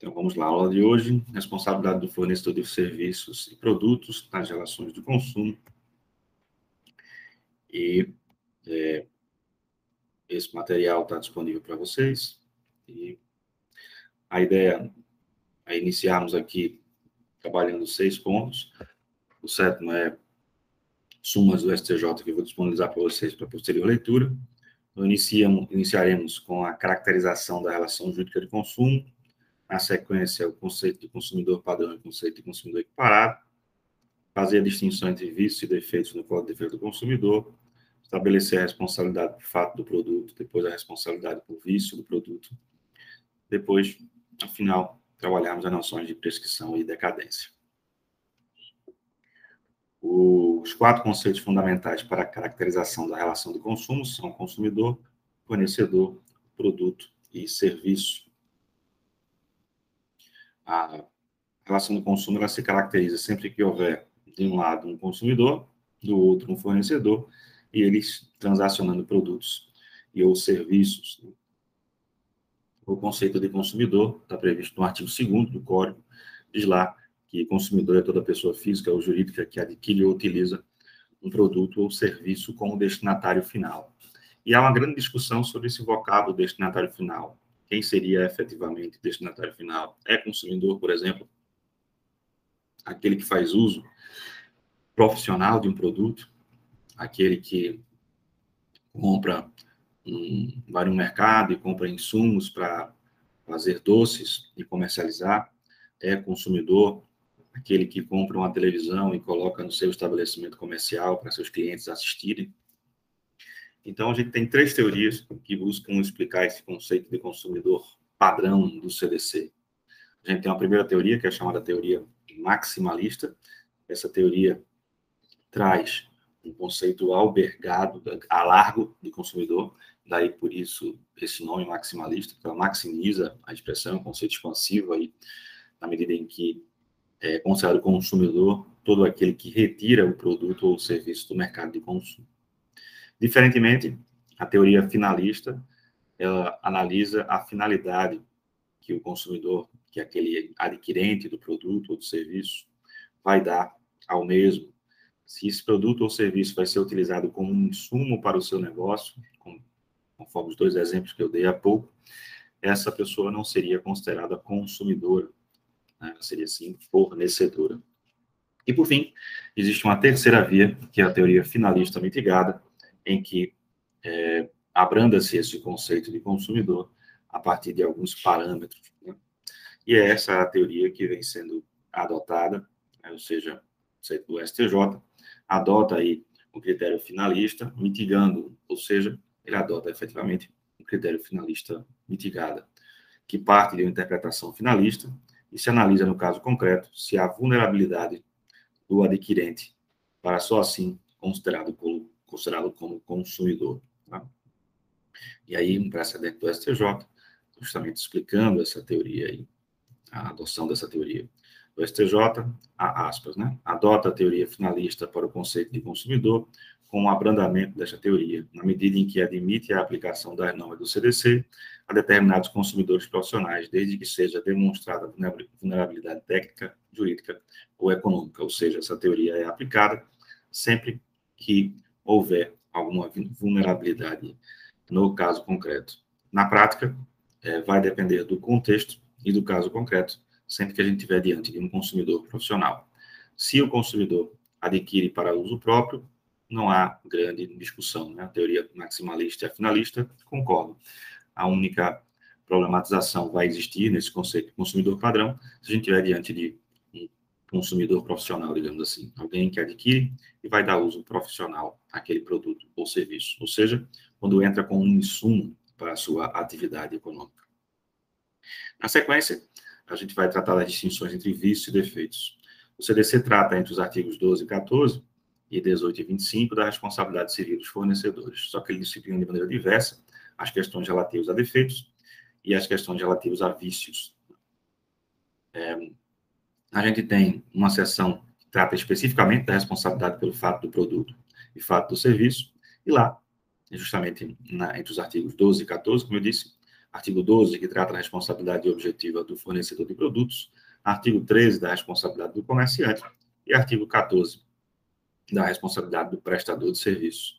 Então, vamos lá. Aula de hoje, responsabilidade do fornecedor de serviços e produtos nas relações de consumo. E é, esse material está disponível para vocês. E a ideia é iniciarmos aqui trabalhando seis pontos. O sétimo é sumas do STJ que eu vou disponibilizar para vocês para posterior leitura. Então, iniciamos, iniciaremos com a caracterização da relação jurídica de consumo, na sequência, o conceito de consumidor padrão e o conceito de consumidor equiparado, fazer a distinção entre vícios e defeitos no Código de Defesa do Consumidor, estabelecer a responsabilidade por fato do produto, depois a responsabilidade por vício do produto, depois, afinal, trabalharmos as noções de prescrição e decadência. Os quatro conceitos fundamentais para a caracterização da relação de consumo são consumidor, fornecedor, produto e serviço a relação do consumo ela se caracteriza sempre que houver, de um lado, um consumidor, do outro, um fornecedor, e eles transacionando produtos e ou serviços. O conceito de consumidor está previsto no artigo 2 do Código, diz lá que consumidor é toda pessoa física ou jurídica que adquire ou utiliza um produto ou serviço como destinatário final. E há uma grande discussão sobre esse vocábulo destinatário final quem seria efetivamente destinatário final? É consumidor, por exemplo, aquele que faz uso profissional de um produto, aquele que compra um, vai no mercado e compra insumos para fazer doces e comercializar, é consumidor, aquele que compra uma televisão e coloca no seu estabelecimento comercial para seus clientes assistirem, então, a gente tem três teorias que buscam explicar esse conceito de consumidor padrão do CDC. A gente tem uma primeira teoria, que é chamada teoria maximalista. Essa teoria traz um conceito albergado, a largo de consumidor, daí por isso esse nome maximalista, que ela maximiza a expressão, um conceito expansivo aí, na medida em que é considerado consumidor todo aquele que retira o produto ou o serviço do mercado de consumo. Diferentemente, a teoria finalista, ela analisa a finalidade que o consumidor, que aquele adquirente do produto ou do serviço, vai dar ao mesmo. Se esse produto ou serviço vai ser utilizado como um insumo para o seu negócio, conforme os dois exemplos que eu dei há pouco, essa pessoa não seria considerada consumidora, né? seria sim fornecedora. E por fim, existe uma terceira via, que é a teoria finalista mitigada, em que é, abranda-se esse conceito de consumidor a partir de alguns parâmetros. Né? E é essa a teoria que vem sendo adotada, né? ou seja, o STJ adota aí o critério finalista mitigando, ou seja, ele adota efetivamente um critério finalista mitigada, que parte de uma interpretação finalista e se analisa no caso concreto se há vulnerabilidade do adquirente para só assim considerado como considerado como consumidor. Tá? E aí, um precedente do STJ, justamente explicando essa teoria aí, a adoção dessa teoria. O STJ, a aspas, né, adota a teoria finalista para o conceito de consumidor com o abrandamento desta teoria, na medida em que admite a aplicação das normas do CDC a determinados consumidores profissionais, desde que seja demonstrada vulnerabilidade técnica, jurídica ou econômica, ou seja, essa teoria é aplicada sempre que houver alguma vulnerabilidade no caso concreto. Na prática, é, vai depender do contexto e do caso concreto, sempre que a gente estiver diante de um consumidor profissional. Se o consumidor adquire para uso próprio, não há grande discussão. Né? A teoria maximalista e a finalista concordam. A única problematização vai existir nesse conceito de consumidor padrão se a gente estiver diante de consumidor profissional, digamos assim, alguém que adquire e vai dar uso profissional àquele produto ou serviço, ou seja, quando entra com um insumo para a sua atividade econômica. Na sequência, a gente vai tratar das distinções entre vícios e defeitos. O CDC trata entre os artigos 12 e 14 e 18 e 25 da responsabilidade civil dos fornecedores, só que ele disciplina de maneira diversa as questões relativas a defeitos e as questões relativas a vícios. É, a gente tem uma seção que trata especificamente da responsabilidade pelo fato do produto e fato do serviço, e lá, justamente na, entre os artigos 12 e 14, como eu disse, Artigo 12, que trata da responsabilidade objetiva do fornecedor de produtos. Artigo 13, da responsabilidade do comerciante. E artigo 14, da responsabilidade do prestador de serviço.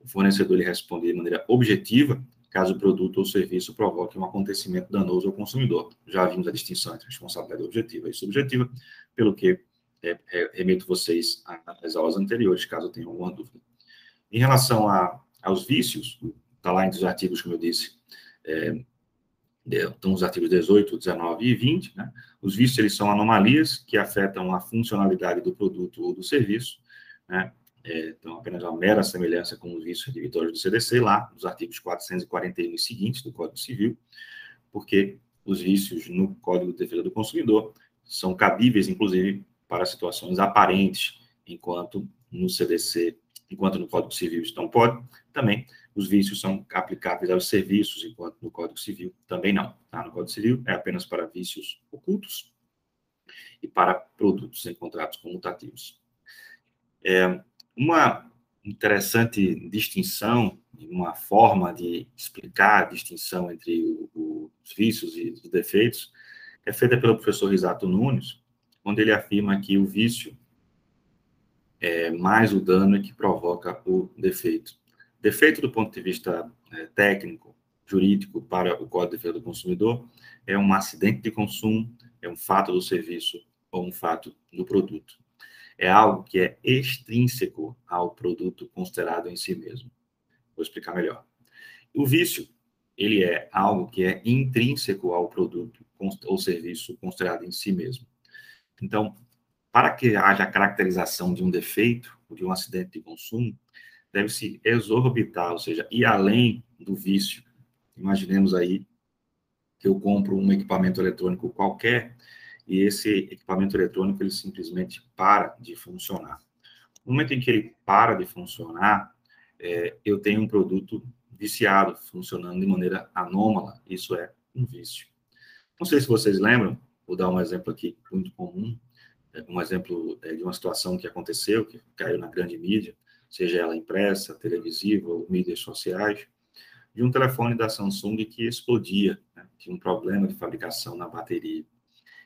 O fornecedor ele responde de maneira objetiva caso o produto ou serviço provoque um acontecimento danoso ao consumidor. Já vimos a distinção entre responsabilidade objetiva e subjetiva, pelo que é, é, remeto vocês às aulas anteriores, caso tenham alguma dúvida. Em relação a, aos vícios, está lá entre os artigos, como eu disse, é, estão os artigos 18, 19 e 20, né? Os vícios, eles são anomalias que afetam a funcionalidade do produto ou do serviço, né? É, então, apenas uma mera semelhança com os vícios individuais do CDC, lá nos artigos 441 e seguintes do Código Civil, porque os vícios no Código de Defesa do Consumidor são cabíveis, inclusive, para situações aparentes, enquanto no CDC, enquanto no Código Civil estão pode, também os vícios são aplicáveis aos serviços, enquanto no Código Civil também não. Tá? No Código Civil é apenas para vícios ocultos e para produtos em contratos comutativos. É, uma interessante distinção, uma forma de explicar a distinção entre os vícios e os defeitos, é feita pelo professor Risato Nunes, onde ele afirma que o vício é mais o dano que provoca o defeito. Defeito do ponto de vista é, técnico, jurídico, para o Código de Defesa do Consumidor, é um acidente de consumo, é um fato do serviço ou um fato do produto é algo que é extrínseco ao produto considerado em si mesmo. Vou explicar melhor. O vício, ele é algo que é intrínseco ao produto ou serviço considerado em si mesmo. Então, para que haja a caracterização de um defeito, de um acidente de consumo, deve-se exorbitar, ou seja, ir além do vício. Imaginemos aí que eu compro um equipamento eletrônico qualquer e esse equipamento eletrônico ele simplesmente para de funcionar. No momento em que ele para de funcionar, é, eu tenho um produto viciado, funcionando de maneira anômala. Isso é um vício. Não sei se vocês lembram, vou dar um exemplo aqui muito comum, é, um exemplo é, de uma situação que aconteceu, que caiu na grande mídia, seja ela impressa, televisiva ou mídias sociais, de um telefone da Samsung que explodia, né? tinha um problema de fabricação na bateria.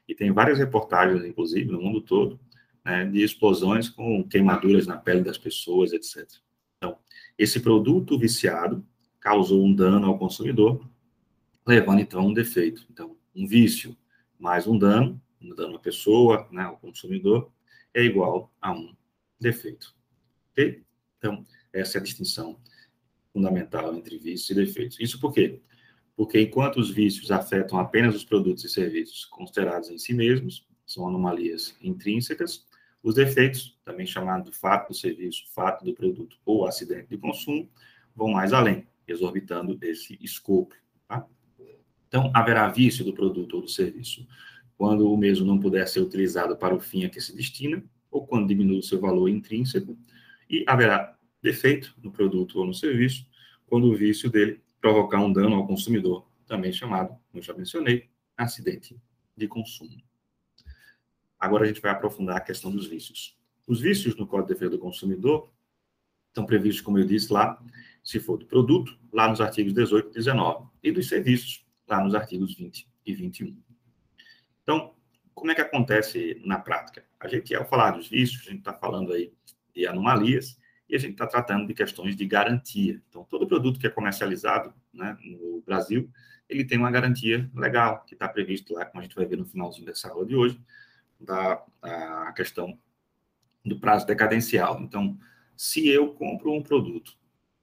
E tem várias reportagens, inclusive, no mundo todo, né, de explosões com queimaduras na pele das pessoas, etc. Então, esse produto viciado causou um dano ao consumidor, levando, então, a um defeito. Então, um vício mais um dano, um dano à pessoa, né, ao consumidor, é igual a um defeito. Ok? Então, essa é a distinção fundamental entre vícios e defeitos. Isso por quê? Porque enquanto os vícios afetam apenas os produtos e serviços considerados em si mesmos, são anomalias intrínsecas, os defeitos, também chamado fato do serviço, fato do produto ou acidente de consumo, vão mais além, exorbitando esse escopo. Tá? Então, haverá vício do produto ou do serviço quando o mesmo não puder ser utilizado para o fim a que se destina, ou quando diminui o seu valor intrínseco, e haverá defeito no produto ou no serviço quando o vício dele provocar um dano ao consumidor, também chamado, como já mencionei, acidente de consumo. Agora a gente vai aprofundar a questão dos vícios. Os vícios no Código de Defesa do Consumidor estão previstos, como eu disse lá, se for do produto, lá nos artigos 18 e 19, e dos serviços, lá nos artigos 20 e 21. Então, como é que acontece na prática? A gente, ao falar dos vícios, a gente está falando aí de anomalias, e a gente está tratando de questões de garantia. Então, todo produto que é comercializado né, no Brasil, ele tem uma garantia legal, que está previsto lá, como a gente vai ver no finalzinho dessa aula de hoje, da a questão do prazo decadencial. Então, se eu compro um produto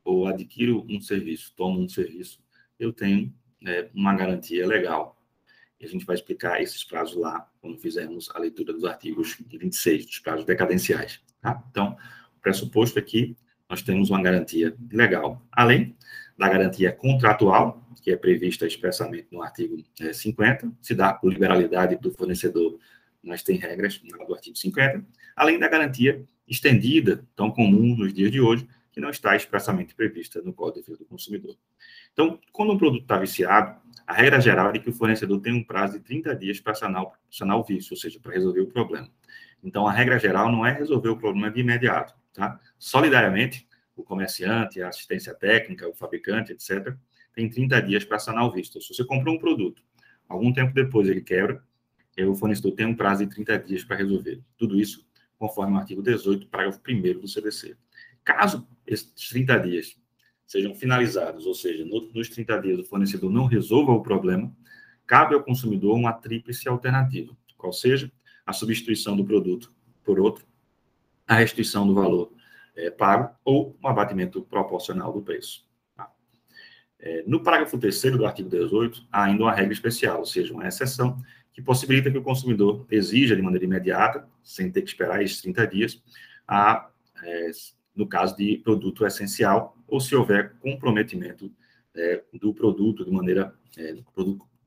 ou adquiro um serviço, tomo um serviço, eu tenho né, uma garantia legal. E a gente vai explicar esses prazos lá, quando fizermos a leitura dos artigos 26, dos prazos decadenciais. Tá? Então, pressuposto aqui, nós temos uma garantia legal. Além da garantia contratual, que é prevista expressamente no artigo 50, eh, se dá por liberalidade do fornecedor, mas tem regras do artigo 50, além da garantia estendida, tão comum nos dias de hoje, que não está expressamente prevista no Código de Defesa do Consumidor. Então, quando um produto está viciado, a regra geral é que o fornecedor tem um prazo de 30 dias para sanar, sanar o vício, ou seja, para resolver o problema. Então, a regra geral não é resolver o problema de imediato. Tá? Solidariamente, o comerciante, a assistência técnica, o fabricante, etc., tem 30 dias para sanar o vício. Se você comprou um produto, algum tempo depois ele quebra, o fornecedor tem um prazo de 30 dias para resolver. Tudo isso conforme o artigo 18, parágrafo 1 do CDC. Caso esses 30 dias sejam finalizados, ou seja, nos 30 dias o fornecedor não resolva o problema, cabe ao consumidor uma tríplice alternativa, qual seja a substituição do produto por outro, a restituição do valor é, pago ou um abatimento proporcional do preço. Tá? É, no parágrafo 3 do artigo 18, há ainda uma regra especial, ou seja, uma exceção que possibilita que o consumidor exija de maneira imediata, sem ter que esperar esses 30 dias, a, é, no caso de produto essencial, ou se houver comprometimento é, do produto de maneira, é,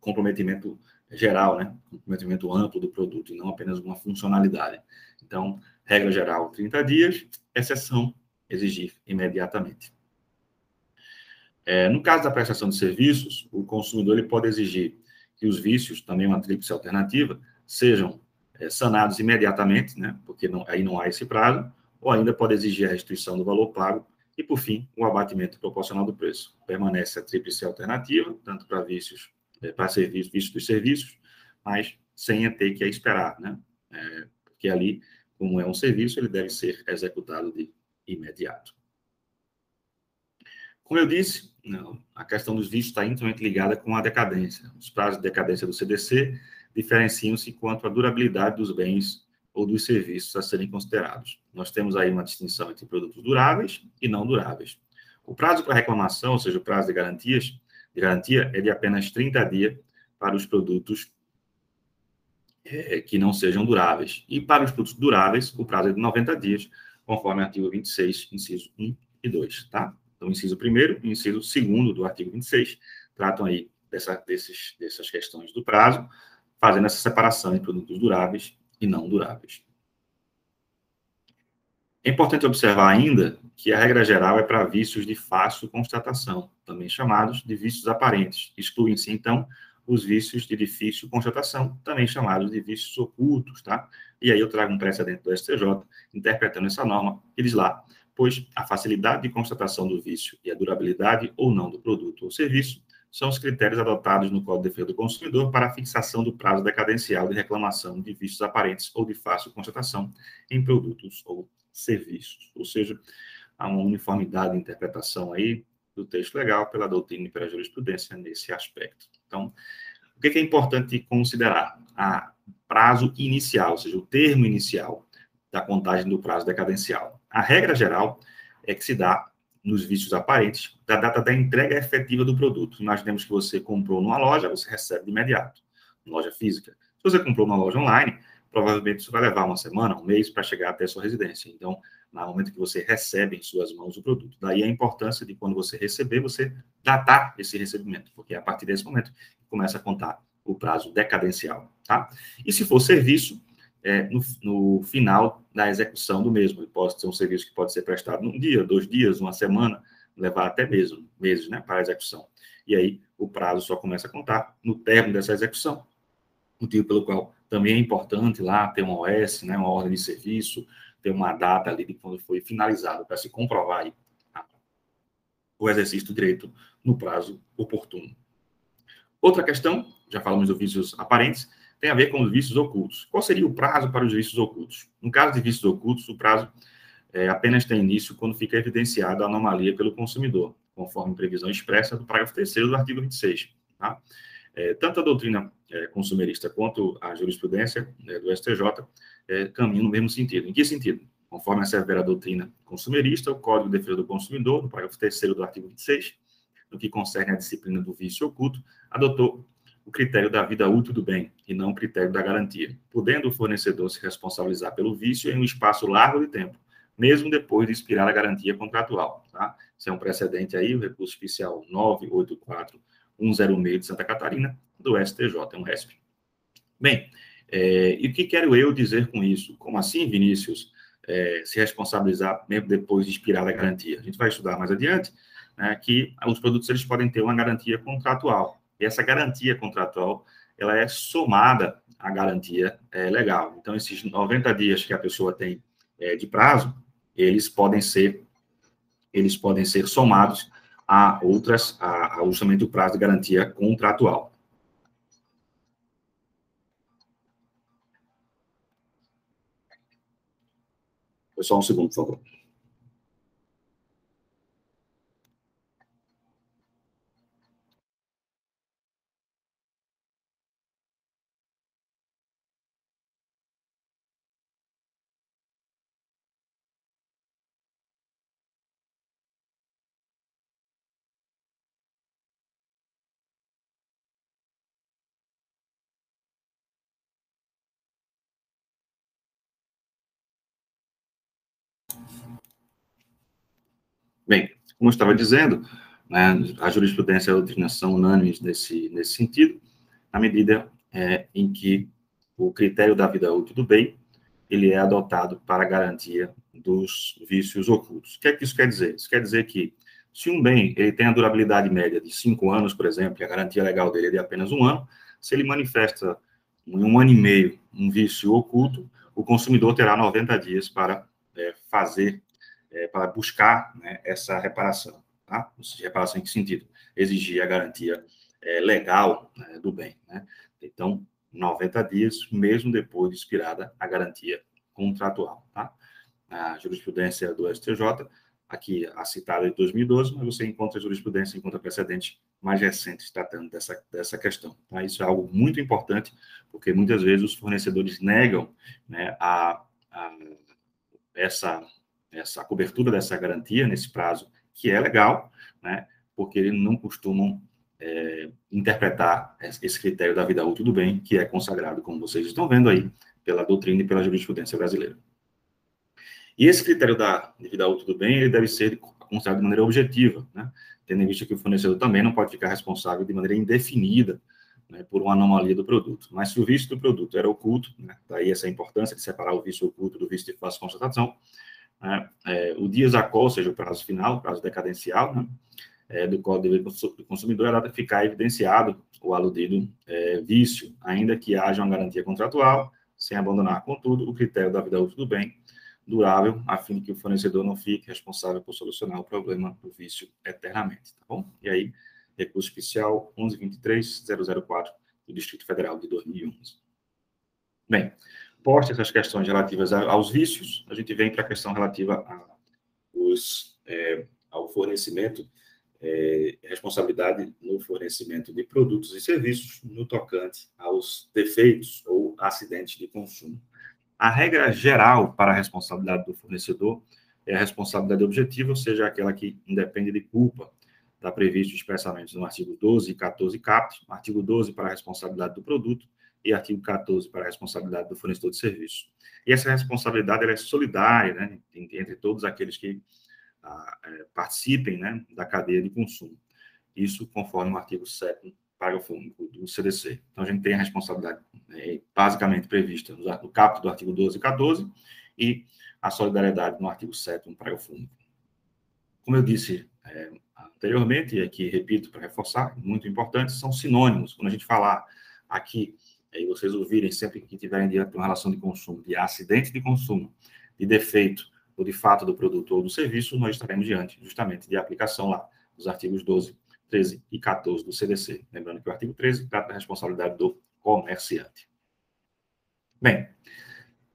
comprometimento geral, né? comprometimento amplo do produto, e não apenas uma funcionalidade. Então, regra geral, 30 dias, exceção, exigir imediatamente. É, no caso da prestação de serviços, o consumidor ele pode exigir que os vícios, também uma tríplice alternativa, sejam é, sanados imediatamente, né, porque não, aí não há esse prazo, ou ainda pode exigir a restituição do valor pago e, por fim, o abatimento proporcional do preço. Permanece a tríplice alternativa, tanto para vícios, para serviços, vícios dos serviços, mas sem ter que esperar, né, é, porque ali, como é um serviço, ele deve ser executado de imediato. Como eu disse, não, a questão dos vícios está intimamente ligada com a decadência. Os prazos de decadência do CDC diferenciam-se quanto à durabilidade dos bens ou dos serviços a serem considerados. Nós temos aí uma distinção entre produtos duráveis e não duráveis. O prazo para reclamação, ou seja, o prazo de garantias, garantia é de apenas 30 dias para os produtos é, que não sejam duráveis. E para os produtos duráveis, o prazo é de 90 dias, conforme o artigo 26, inciso 1 e 2, tá? Então, inciso primeiro e inciso segundo do artigo 26 tratam aí dessa, desses, dessas questões do prazo, fazendo essa separação entre produtos duráveis e não duráveis. É importante observar ainda que a regra geral é para vícios de fácil constatação, também chamados de vícios aparentes. Excluem-se, então, os vícios de difícil constatação, também chamados de vícios ocultos, tá? E aí eu trago um precedente do STJ, interpretando essa norma, que diz lá, pois a facilidade de constatação do vício e a durabilidade ou não do produto ou serviço são os critérios adotados no Código de Defesa do Consumidor para a fixação do prazo decadencial de reclamação de vícios aparentes ou de fácil constatação em produtos ou serviços. Ou seja, há uma uniformidade de interpretação aí do texto legal pela doutrina e pela jurisprudência nesse aspecto. Então, o que é importante considerar? A prazo inicial, ou seja, o termo inicial da contagem do prazo decadencial. A regra geral é que se dá nos vícios aparentes da data da entrega efetiva do produto. Imaginemos que você comprou numa loja, você recebe de imediato, loja física. Se você comprou numa loja online, provavelmente isso vai levar uma semana, um mês para chegar até a sua residência. Então, no momento que você recebe em suas mãos o produto. Daí a importância de quando você receber, você datar esse recebimento, porque é a partir desse momento começa a contar o prazo decadencial, tá? E se for serviço, é, no, no, final da execução do mesmo. Ele pode ser um serviço que pode ser prestado num dia, dois dias, uma semana, levar até mesmo meses né, para a execução. E aí o prazo só começa a contar no término dessa execução, motivo pelo qual também é importante lá ter uma OS, né, uma ordem de serviço, ter uma data ali de quando foi finalizado, para se comprovar o exercício do direito no prazo oportuno. Outra questão, já falamos dos vícios aparentes, tem a ver com os vícios ocultos. Qual seria o prazo para os vícios ocultos? No caso de vícios ocultos, o prazo é, apenas tem início quando fica evidenciada a anomalia pelo consumidor, conforme previsão expressa do parágrafo 3 do artigo 26. Tá? É, tanto a doutrina é, consumerista quanto a jurisprudência né, do STJ é, caminham no mesmo sentido. Em que sentido? Conforme a doutrina consumerista, o Código de Defesa do Consumidor, no parágrafo 3 do artigo 26, no que concerne à disciplina do vício oculto, adotou o critério da vida útil do bem e não o critério da garantia, podendo o fornecedor se responsabilizar pelo vício em um espaço largo de tempo, mesmo depois de expirar a garantia contratual. Tá? Isso é um precedente aí, o recurso oficial 984-106 de Santa Catarina, do STJ, é um RESP. Bem, é, e o que quero eu dizer com isso? Como assim, Vinícius, é, se responsabilizar mesmo depois de expirar a garantia? A gente vai estudar mais adiante né, que os produtos eles podem ter uma garantia contratual. E essa garantia contratual, ela é somada à garantia é, legal. Então, esses 90 dias que a pessoa tem é, de prazo, eles podem ser eles podem ser somados a outras, a, a justamente o prazo de garantia contratual. Foi só um segundo, por favor. Bem, como eu estava dizendo, né, a jurisprudência e a doutrina são unânimes nesse, nesse sentido, na medida é, em que o critério da vida útil do bem, ele é adotado para a garantia dos vícios ocultos. O que é que isso quer dizer? Isso quer dizer que, se um bem ele tem a durabilidade média de cinco anos, por exemplo, e a garantia legal dele é de apenas um ano, se ele manifesta em um ano e meio um vício oculto, o consumidor terá 90 dias para é, fazer é, para buscar né, essa reparação. Tá? Reparação em que sentido? Exigir a garantia é, legal né, do bem. Né? Então, 90 dias, mesmo depois de expirada a garantia contratual. Tá? A jurisprudência do STJ, aqui a citada de 2012, mas você encontra jurisprudência, encontra precedentes mais recentes tratando dessa, dessa questão. Tá? Isso é algo muito importante, porque muitas vezes os fornecedores negam né, a, a essa essa cobertura dessa garantia nesse prazo, que é legal, né, porque eles não costumam é, interpretar esse critério da vida útil do bem, que é consagrado, como vocês estão vendo aí, pela doutrina e pela jurisprudência brasileira. E esse critério da vida útil do bem, ele deve ser considerado de maneira objetiva, né, tendo em vista que o fornecedor também não pode ficar responsável de maneira indefinida né, por uma anomalia do produto. Mas se o vício do produto era oculto, né, daí essa importância de separar o vício oculto do vício de fácil constatação, né, é, o dias a qual, ou seja, o prazo final, o prazo decadencial, né, é, do Código do Consumidor, é ficar evidenciado o aludido é, vício, ainda que haja uma garantia contratual, sem abandonar, contudo, o critério da vida útil do bem durável, a fim de que o fornecedor não fique responsável por solucionar o problema do vício eternamente, tá bom? E aí, recurso especial 1123-004 do Distrito Federal de 2011. Bem, poste essas questões relativas aos vícios, a gente vem para a questão relativa a, os, é, ao fornecimento, é, responsabilidade no fornecimento de produtos e serviços no tocante aos defeitos ou acidentes de consumo. A regra geral para a responsabilidade do fornecedor é a responsabilidade objetiva, ou seja, aquela que independe de culpa, está previsto expressamente no artigo 12 e 14 CAPT, artigo 12 para a responsabilidade do produto, e artigo 14 para a responsabilidade do fornecedor de serviço. E essa responsabilidade é solidária, né, entre todos aqueles que ah, é, participem né, da cadeia de consumo. Isso conforme o artigo 7 parágrafo único do CDC. Então, a gente tem a responsabilidade né, basicamente prevista no caput do artigo 12 e 14 e a solidariedade no artigo 7 parágrafo único. Como eu disse é, anteriormente, e aqui repito para reforçar, muito importante, são sinônimos. Quando a gente falar aqui e vocês ouvirem sempre que tiverem diante de uma relação de consumo, de acidente de consumo, de defeito ou de fato do produto ou do serviço, nós estaremos diante justamente de aplicação lá dos artigos 12, 13 e 14 do CDC. Lembrando que o artigo 13 trata da responsabilidade do comerciante. Bem,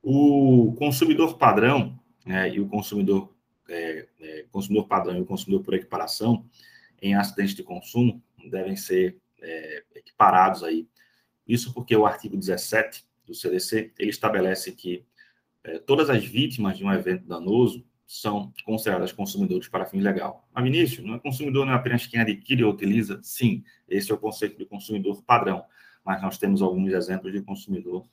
o consumidor padrão né, e o consumidor, é, é, consumidor padrão e o consumidor por equiparação em acidentes de consumo devem ser é, equiparados aí isso porque o artigo 17 do CDC, ele estabelece que é, todas as vítimas de um evento danoso são consideradas consumidores para fim legal. Mas, Vinícius, não é consumidor não é apenas quem adquire ou utiliza? Sim, esse é o conceito de consumidor padrão. Mas nós temos alguns exemplos de consumidor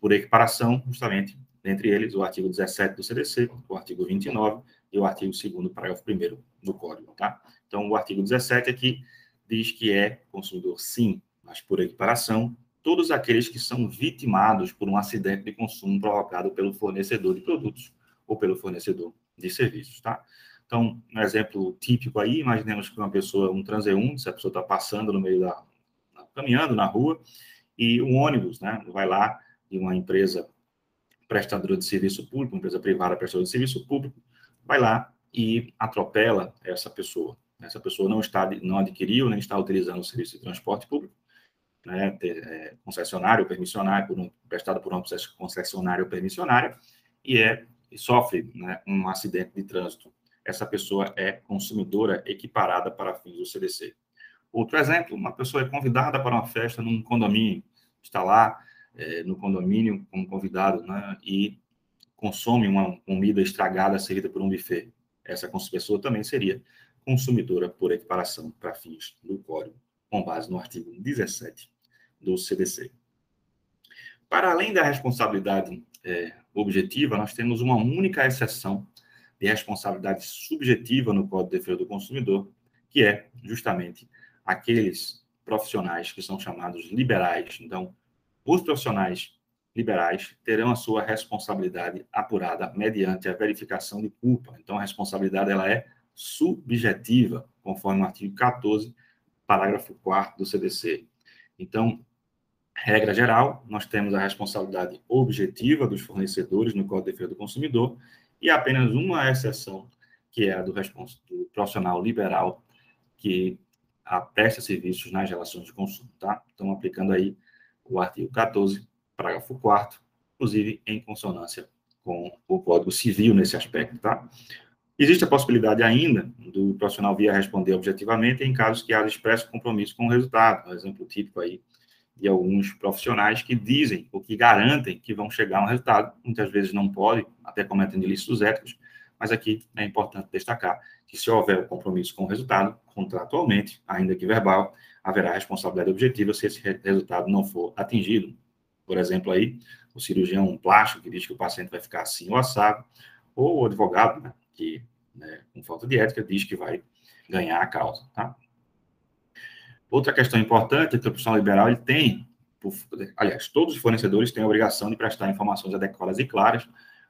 por equiparação, justamente, entre eles o artigo 17 do CDC, o artigo 29 e o artigo 2 parágrafo 1 do Código, tá? Então, o artigo 17 aqui diz que é consumidor, sim, mas por equiparação, todos aqueles que são vitimados por um acidente de consumo provocado pelo fornecedor de produtos ou pelo fornecedor de serviços, tá? Então, um exemplo típico aí, imaginemos que uma pessoa, um transeunte, se a pessoa está passando no meio da, caminhando na rua, e um ônibus, né, vai lá de uma empresa prestadora de serviço público, uma empresa privada prestadora de serviço público, vai lá e atropela essa pessoa. essa pessoa não está não adquiriu nem está utilizando o serviço de transporte público, né, é, concessionário ou permissionário, por um, prestado por uma concessionária ou permissionária, e é e sofre né, um acidente de trânsito. Essa pessoa é consumidora equiparada para fins do CDC. Outro exemplo, uma pessoa é convidada para uma festa num condomínio, está lá é, no condomínio como convidado, né, e consome uma comida estragada servida por um buffet. Essa pessoa também seria consumidora por equiparação para fins do Código, com base no artigo 17 do CDC. Para além da responsabilidade é, objetiva, nós temos uma única exceção de responsabilidade subjetiva no Código de Defesa do Consumidor, que é justamente aqueles profissionais que são chamados liberais. Então, os profissionais liberais terão a sua responsabilidade apurada mediante a verificação de culpa. Então, a responsabilidade ela é subjetiva, conforme o artigo 14, parágrafo 4 do CDC. Então, regra geral, nós temos a responsabilidade objetiva dos fornecedores no Código de Defesa do Consumidor e apenas uma exceção, que é a do, do profissional liberal, que presta serviços nas relações de consumo, tá? Então, aplicando aí o artigo 14, parágrafo 4 inclusive em consonância com o Código Civil nesse aspecto, tá? Existe a possibilidade ainda do profissional via responder objetivamente em casos que haja expresso compromisso com o resultado, um exemplo típico aí de alguns profissionais que dizem ou que garantem que vão chegar a um resultado, muitas vezes não podem, até cometendo ilícitos éticos, mas aqui é importante destacar que se houver compromisso com o resultado, contratualmente, ainda que verbal, haverá responsabilidade objetiva se esse resultado não for atingido. Por exemplo, aí, o cirurgião plástico que diz que o paciente vai ficar assim ou assado, ou o advogado, né, que, né, com falta de ética, diz que vai ganhar a causa, tá? Outra questão importante é que o profissional liberal ele tem, aliás, todos os fornecedores têm a obrigação de prestar informações adequadas e claras,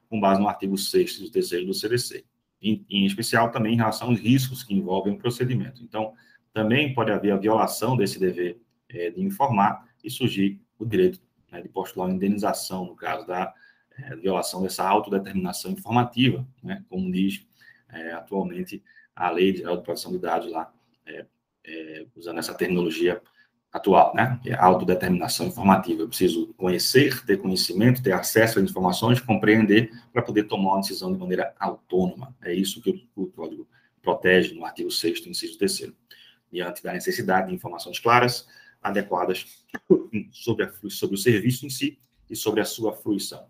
com base no artigo 6 e 3 do CDC, em, em especial também em relação aos riscos que envolvem o procedimento. Então, também pode haver a violação desse dever é, de informar e surgir o direito né, de postular uma indenização, no caso da é, violação dessa autodeterminação informativa, né, como diz é, atualmente a Lei de Proteção de Dados lá, é, usando essa terminologia atual, né? É autodeterminação informativa. Eu preciso conhecer, ter conhecimento, ter acesso às informações, compreender para poder tomar uma decisão de maneira autônoma. É isso que o, código protege no artigo 6 inciso 3 diante da necessidade de informações claras, adequadas sobre, a, sobre o serviço em si e sobre a sua fruição.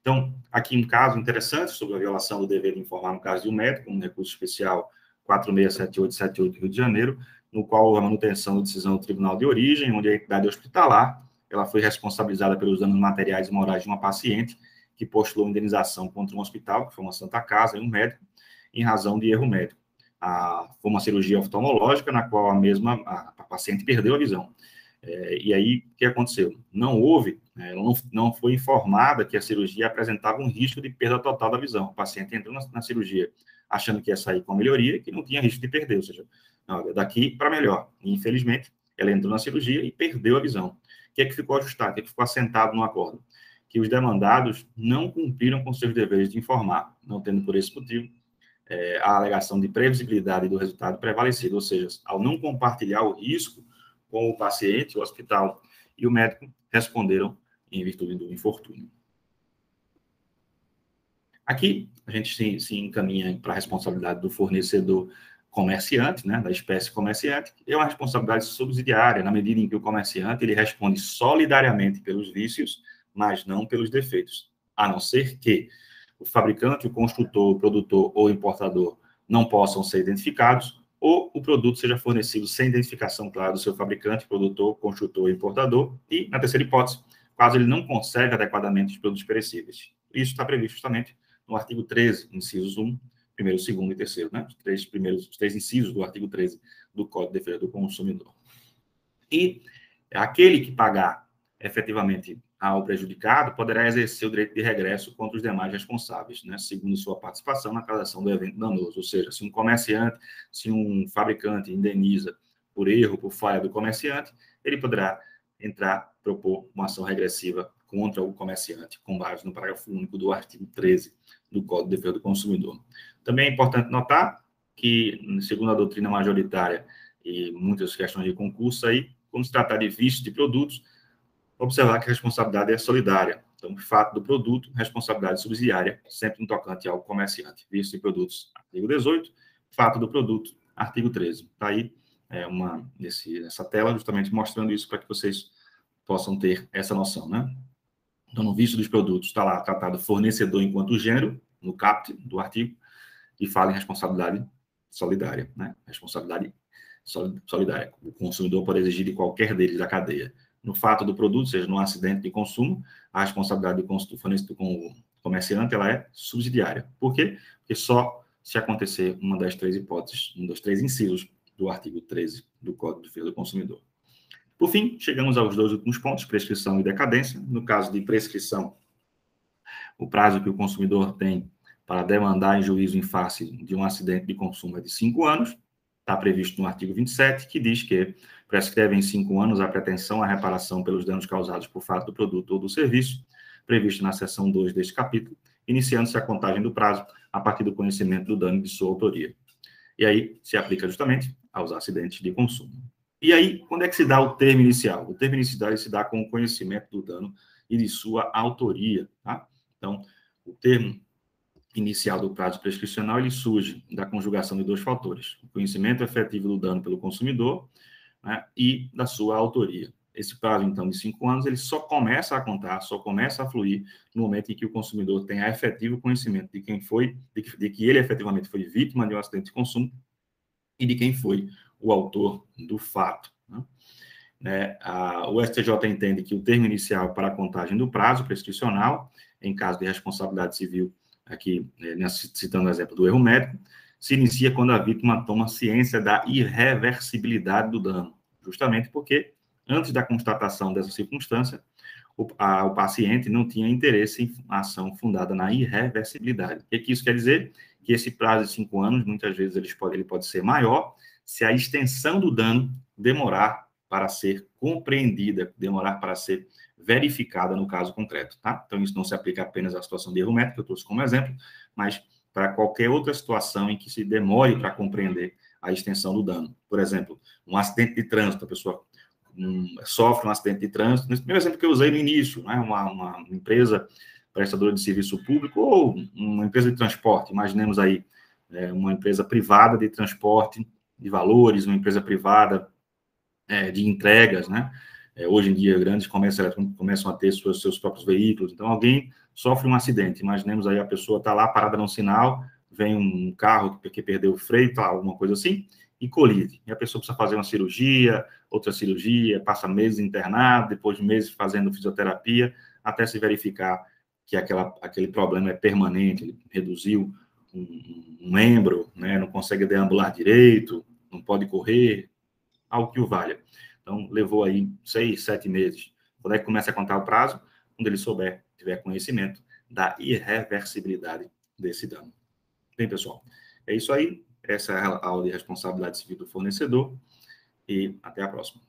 Então, aqui um caso interessante sobre a violação do dever de informar no caso de um médico, um recurso especial 467878 do Rio de Janeiro, no qual a manutenção da decisão do tribunal de origem, onde a entidade hospitalar ela foi responsabilizada pelos danos materiais e morais de uma paciente que postulou indenização contra um hospital, que foi uma Santa Casa, e um médico, em razão de erro médico. A, foi uma cirurgia oftalmológica na qual a mesma a, a paciente perdeu a visão. É, e aí, o que aconteceu? Não houve, né, ela não, não foi informada que a cirurgia apresentava um risco de perda total da visão. O paciente entrou na, na cirurgia achando que ia sair com melhoria que não tinha risco de perder, ou seja, daqui para melhor. E, infelizmente, ela entrou na cirurgia e perdeu a visão. O que é que ficou ajustado? O que é que ficou assentado no acordo? Que os demandados não cumpriram com seus deveres de informar, não tendo por esse motivo é, a alegação de previsibilidade do resultado prevalecido, ou seja, ao não compartilhar o risco com o paciente, o hospital e o médico responderam em virtude do infortúnio. Aqui, a gente se, se encaminha para a responsabilidade do fornecedor comerciante, né, da espécie comerciante, é uma responsabilidade subsidiária, na medida em que o comerciante ele responde solidariamente pelos vícios, mas não pelos defeitos, a não ser que o fabricante, o construtor, o produtor ou o importador não possam ser identificados, ou o produto seja fornecido sem identificação clara do seu fabricante, produtor, construtor importador, e, na terceira hipótese, caso ele não conserve adequadamente os produtos perecíveis. Isso está previsto justamente no artigo 13, incisos 1, primeiro, segundo e terceiro, né? Os três primeiros, os três incisos do artigo 13 do Código de Defesa do Consumidor. E aquele que pagar efetivamente ao prejudicado poderá exercer o direito de regresso contra os demais responsáveis, né, segundo sua participação na causação do evento danoso. Ou seja, se um comerciante, se um fabricante indeniza por erro, por falha do comerciante, ele poderá entrar, propor uma ação regressiva contra o comerciante, com base no parágrafo único do artigo 13 do Código de Defesa do Consumidor. Também é importante notar que, segundo a doutrina majoritária e muitas questões de concurso aí, como se tratar de vício de produtos, observar que a responsabilidade é solidária. Então, fato do produto, responsabilidade subsidiária, sempre no tocante ao comerciante. Vício de produtos, artigo 18, fato do produto, artigo 13. Está aí é, uma, nesse, nessa tela, justamente mostrando isso para que vocês possam ter essa noção, né? Então, no vício dos produtos, está lá tratado fornecedor enquanto gênero, no CAPT do artigo, e fala em responsabilidade solidária, né? Responsabilidade solidária. O consumidor pode exigir de qualquer deles da cadeia. No fato do produto, seja no acidente de consumo, a responsabilidade do fornecedor com o comerciante ela é subsidiária. Por quê? Porque só se acontecer uma das três hipóteses, um dos três incisos do artigo 13 do Código de Defesa do Consumidor. Por fim, chegamos aos dois últimos pontos, prescrição e decadência. No caso de prescrição, o prazo que o consumidor tem para demandar em juízo em face de um acidente de consumo é de cinco anos, está previsto no artigo 27, que diz que prescreve em cinco anos a pretensão à reparação pelos danos causados por fato do produto ou do serviço, previsto na seção 2 deste capítulo, iniciando-se a contagem do prazo a partir do conhecimento do dano de sua autoria. E aí se aplica justamente aos acidentes de consumo. E aí, quando é que se dá o termo inicial? O termo inicial se dá com o conhecimento do dano e de sua autoria. Tá? Então, o termo inicial do prazo prescricional, ele surge da conjugação de dois fatores, o conhecimento efetivo do dano pelo consumidor né, e da sua autoria. Esse prazo, então, de cinco anos, ele só começa a contar, só começa a fluir no momento em que o consumidor tem a efetivo conhecimento de quem foi, de que, de que ele efetivamente foi vítima de um acidente de consumo e de quem foi o autor do fato. Né? É, a, o STJ entende que o termo inicial para a contagem do prazo prescricional, em caso de responsabilidade civil, aqui é, citando o exemplo do erro médico, se inicia quando a vítima toma ciência da irreversibilidade do dano, justamente porque, antes da constatação dessa circunstância, o, a, o paciente não tinha interesse em ação fundada na irreversibilidade. O que, que isso quer dizer? Que esse prazo de cinco anos, muitas vezes, ele pode, ele pode ser maior se a extensão do dano demorar para ser compreendida, demorar para ser verificada no caso concreto, tá? Então, isso não se aplica apenas à situação de erro métrico, que eu trouxe como exemplo, mas para qualquer outra situação em que se demore para compreender a extensão do dano. Por exemplo, um acidente de trânsito, a pessoa um, sofre um acidente de trânsito, nesse primeiro exemplo que eu usei no início, né? uma, uma empresa prestadora de serviço público ou uma empresa de transporte, imaginemos aí é, uma empresa privada de transporte de valores, uma empresa privada é, de entregas, né? É, hoje em dia, grandes comércios eletrônicos começam a ter seus, seus próprios veículos. Então, alguém sofre um acidente. Imaginemos aí a pessoa está lá parada no sinal, vem um carro que, perdeu o freio, tá, alguma coisa assim, e colide. E a pessoa precisa fazer uma cirurgia, outra cirurgia, passa meses internado, depois de meses fazendo fisioterapia, até se verificar que aquela, aquele problema é permanente, ele reduziu um, um membro, né, não consegue deambular direito, não pode correr, algo que o valha. Então, levou aí seis, sete meses. Quando é que começa a contar o prazo? Quando ele souber, tiver conhecimento da irreversibilidade desse dano. Bem, pessoal, é isso aí. Essa é a aula de responsabilidade civil do fornecedor. E até a próxima.